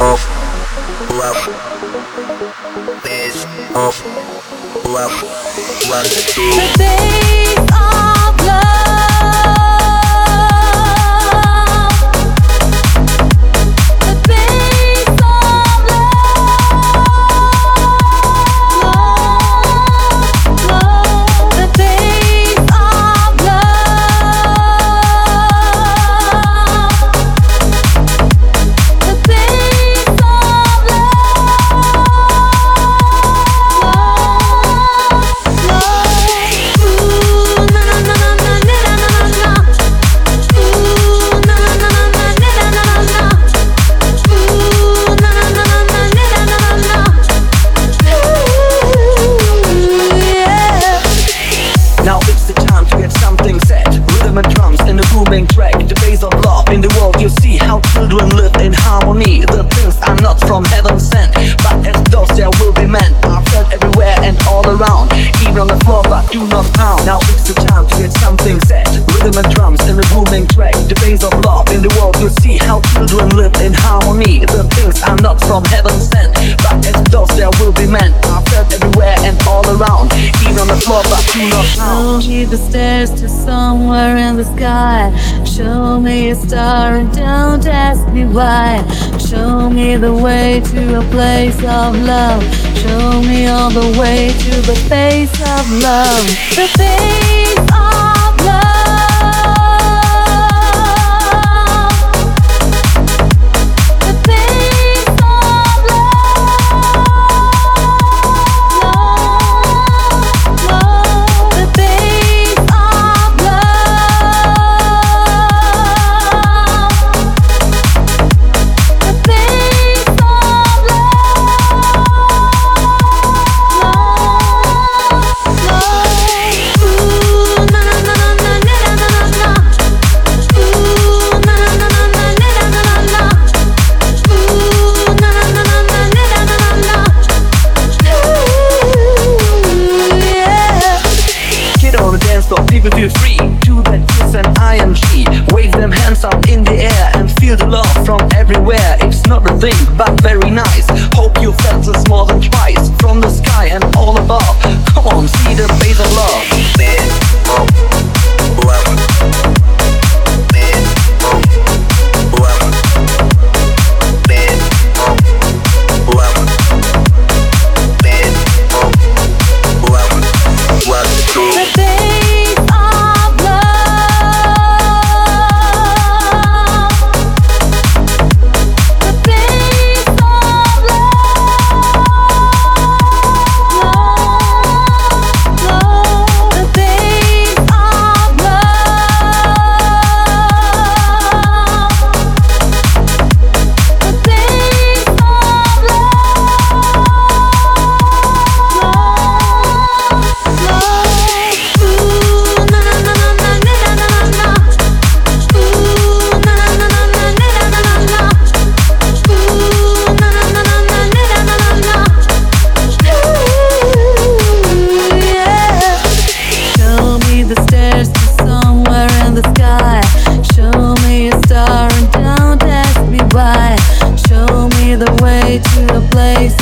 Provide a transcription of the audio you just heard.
of love. Base of love. One, two. Children live in harmony. The things are not from heaven sent, but as those there will be meant. Are felt everywhere and all around. Even on the floor, but do not pound. Now it's the time to get something said. Rhythm and drums in a booming track. The base of love in the world. You see how children live in harmony. The things are not from heaven sent, Show me the stairs to somewhere in the sky. Show me a star and don't ask me why. Show me the way to a place of love. Show me all the way to the face of love. The face floor, people feel free. Do that kiss and IMG. Wave them hands up in the air and feel the love from everywhere. It's not a thing, but very nice. Hope you felt this more than twice. From the sky and all above. Come on, see the face of love. Place